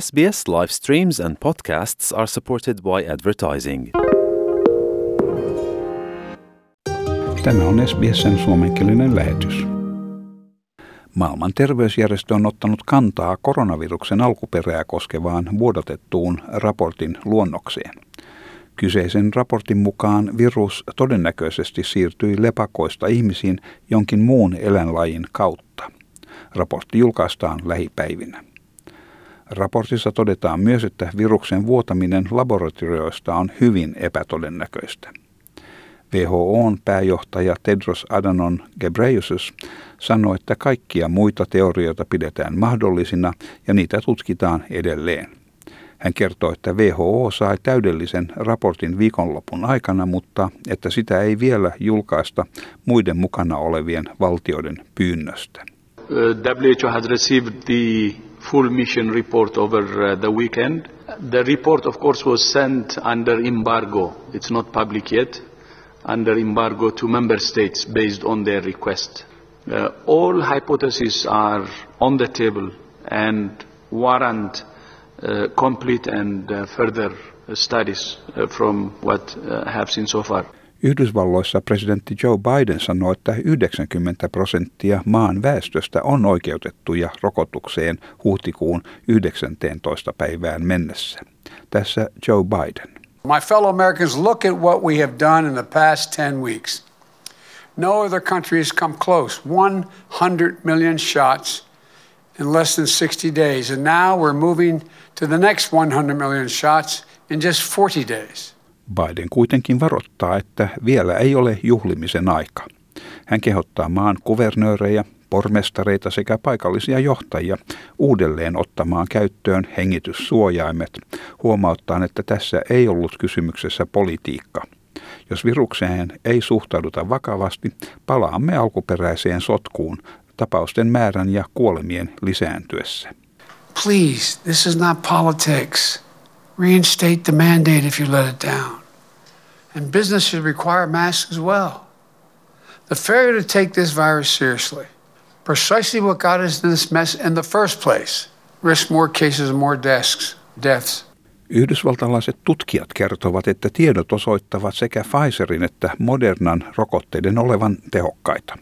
SBS live streams and podcasts are supported by advertising. Tämä on SBSn suomenkielinen lähetys. Maailman terveysjärjestö on ottanut kantaa koronaviruksen alkuperää koskevaan vuodatettuun raportin luonnokseen. Kyseisen raportin mukaan virus todennäköisesti siirtyi lepakoista ihmisiin jonkin muun eläinlajin kautta. Raportti julkaistaan lähipäivinä. Raportissa todetaan myös, että viruksen vuotaminen laboratorioista on hyvin epätodennäköistä. WHOn pääjohtaja Tedros Adhanom Ghebreyesus sanoi, että kaikkia muita teorioita pidetään mahdollisina ja niitä tutkitaan edelleen. Hän kertoi, että WHO sai täydellisen raportin viikonlopun aikana, mutta että sitä ei vielä julkaista muiden mukana olevien valtioiden pyynnöstä. WHO has received the full mission report over uh, the weekend. The report, of course, was sent under embargo. It's not public yet. Under embargo to member states based on their request. Uh, all hypotheses are on the table and warrant uh, complete and uh, further studies uh, from what uh, have seen so far. Yhdysvalloissa presidentti Joe Biden sanoi, että 90 prosenttia maan väestöstä on oikeutettuja rokotukseen huhtikuun 19. päivään mennessä. Tässä Joe Biden. My fellow Americans, look at what we have done in the past 10 weeks. No other country has come close. 100 million shots in less than 60 days. And now we're moving to the next 100 million shots in just 40 days. Biden kuitenkin varoittaa, että vielä ei ole juhlimisen aika. Hän kehottaa maan kuvernöörejä, pormestareita sekä paikallisia johtajia uudelleen ottamaan käyttöön hengityssuojaimet, huomauttaan, että tässä ei ollut kysymyksessä politiikka. Jos virukseen ei suhtauduta vakavasti, palaamme alkuperäiseen sotkuun tapausten määrän ja kuolemien lisääntyessä. Please, this is not politics. Reinstate the mandate if you let it down. And business should require masks as well. The failure to take this virus seriously, precisely what got us in this mess in the first place, risk more cases and more deaths. deaths. Yhdysvaltalaiset tutkijat kertovat, että tiedot osoittavat sekä Pfizerin että Modernan rokotteiden olevan tehokkaita.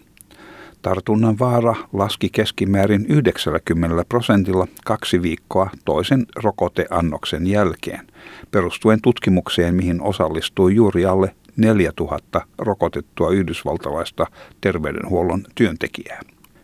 Tartunnan vaara laski keskimäärin 90 prosentilla kaksi viikkoa toisen rokoteannoksen jälkeen, perustuen tutkimukseen, mihin osallistui juuri alle 4000 rokotettua yhdysvaltalaista terveydenhuollon työntekijää.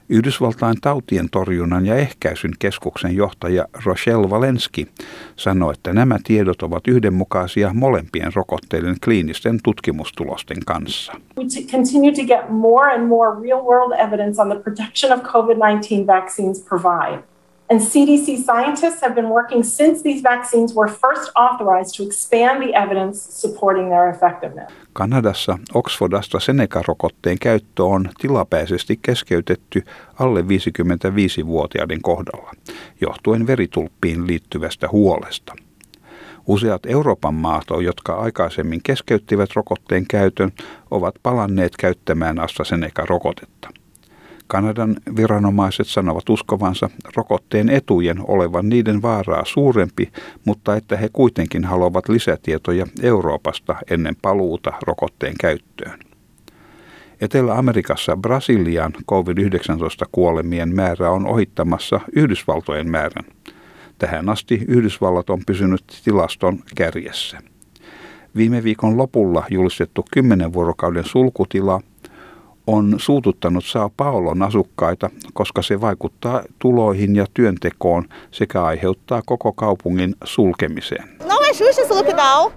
Yhdysvaltain tautien torjunnan ja ehkäisyn keskuksen johtaja Rochelle Valenski sanoi, että nämä tiedot ovat yhdenmukaisia molempien rokotteiden kliinisten tutkimustulosten kanssa. We continue to get more and more real world evidence on the protection of COVID-19 vaccines provide. And CDC scientists have been working since these vaccines were first authorized to expand the evidence supporting their effectiveness. Kanadassa Oxford AstraZeneca-rokotteen käyttö on tilapäisesti keskeytetty alle 55-vuotiaiden kohdalla, johtuen veritulppiin liittyvästä huolesta. Useat Euroopan maat, jotka aikaisemmin keskeyttivät rokotteen käytön, ovat palanneet käyttämään AstraZeneca-rokotetta. Kanadan viranomaiset sanovat uskovansa rokotteen etujen olevan niiden vaaraa suurempi, mutta että he kuitenkin haluavat lisätietoja Euroopasta ennen paluuta rokotteen käyttöön. Etelä-Amerikassa Brasilian COVID-19-kuolemien määrä on ohittamassa Yhdysvaltojen määrän. Tähän asti Yhdysvallat on pysynyt tilaston kärjessä. Viime viikon lopulla julistettu 10 vuorokauden sulkutila on suututtanut Sao Paulon asukkaita, koska se vaikuttaa tuloihin ja työntekoon sekä aiheuttaa koko kaupungin sulkemiseen.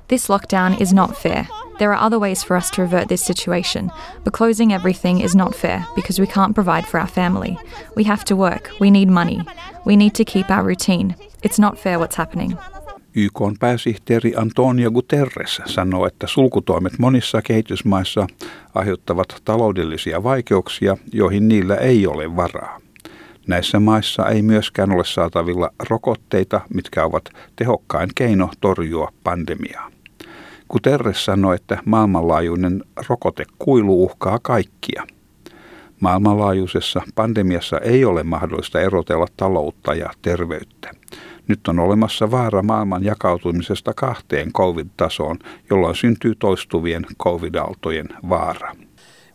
This lockdown is not fair. There are other ways for us to revert this situation, but closing everything is not fair because we can't provide for our family. We have to work. We need money. We need to keep our routine. It's not fair what's happening. YK pääsihteeri Antonio Guterres sanoo, että sulkutoimet monissa kehitysmaissa aiheuttavat taloudellisia vaikeuksia, joihin niillä ei ole varaa. Näissä maissa ei myöskään ole saatavilla rokotteita, mitkä ovat tehokkain keino torjua pandemiaa. Guterres sanoi, että maailmanlaajuinen rokotekuilu uhkaa kaikkia. Maailmanlaajuisessa pandemiassa ei ole mahdollista erotella taloutta ja terveyttä. Nyt on olemassa vaara maailman jakautumisesta kahteen covid-tasoon, jolloin syntyy toistuvien covid-aaltojen vaara.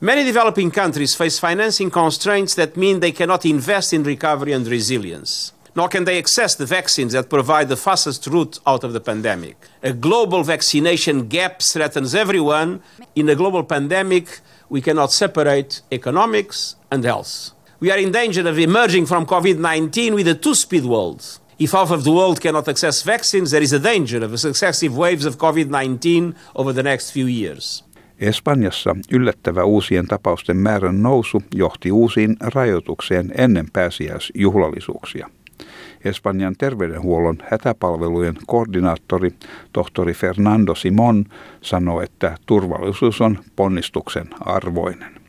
Many developing countries face financing constraints that mean they cannot invest in recovery and resilience, nor can they access the vaccines that provide the fastest route out of the pandemic. A global vaccination gap threatens everyone. In a global pandemic, we cannot separate economics and health. We are in danger of emerging from COVID 19 with a two speed world. If half of the world cannot access vaccines, there is a danger of successive waves of COVID 19 over the next few years. Espanjassa yllättävä uusien tapausten määrän nousu johti uusiin rajoitukseen ennen pääsiäisjuhlallisuuksia. Espanjan terveydenhuollon hätäpalvelujen koordinaattori tohtori Fernando Simon sanoi, että turvallisuus on ponnistuksen arvoinen.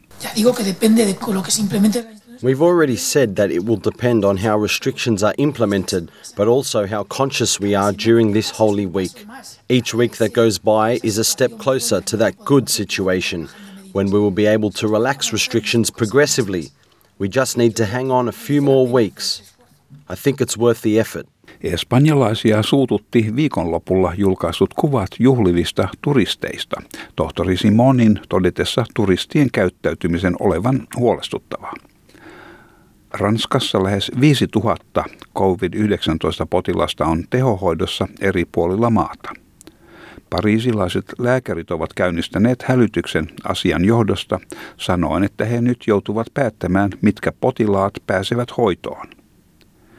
We've already said that it will depend on how restrictions are implemented, but also how conscious we are during this holy week. Each week that goes by is a step closer to that good situation when we will be able to relax restrictions progressively. We just need to hang on a few more weeks. I think it's worth the effort. Espanjalaisia suututti viikonlopulla julkaisut kuvat juhlivista turisteista, tohtori Simonin todetessa turistien käyttäytymisen olevan huolestuttavaa. Ranskassa lähes 5000 COVID-19-potilasta on tehohoidossa eri puolilla maata. Pariisilaiset lääkärit ovat käynnistäneet hälytyksen asian johdosta sanoen, että he nyt joutuvat päättämään, mitkä potilaat pääsevät hoitoon.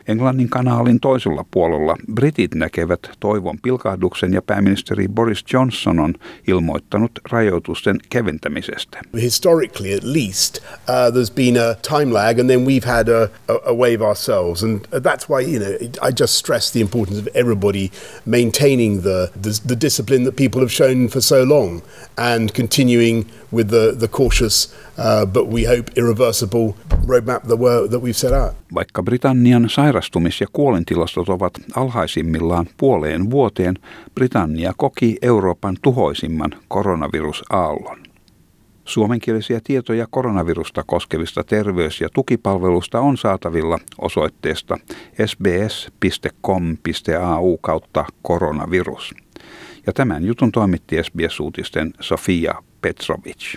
Englannin kanaalin toisella puolella britit näkevät toivon pilkahduksen ja pääministeri Boris Johnson on ilmoittanut rajoitusten keventämisestä. Historically at least uh, there's been a time lag and then we've had a, a, wave ourselves and that's why you know I just stress the importance of everybody maintaining the, the, the discipline that people have shown for so long and continuing with the, the cautious uh, but we hope irreversible roadmap that, we're, that we've set out. Vaikka Britannian sairastumis- ja kuolintilastot ovat alhaisimmillaan puoleen vuoteen, Britannia koki Euroopan tuhoisimman koronavirusaallon. Suomenkielisiä tietoja koronavirusta koskevista terveys- ja tukipalvelusta on saatavilla osoitteesta sbs.com.au kautta koronavirus. Ja tämän jutun toimitti SBS-uutisten Sofia Petrovic.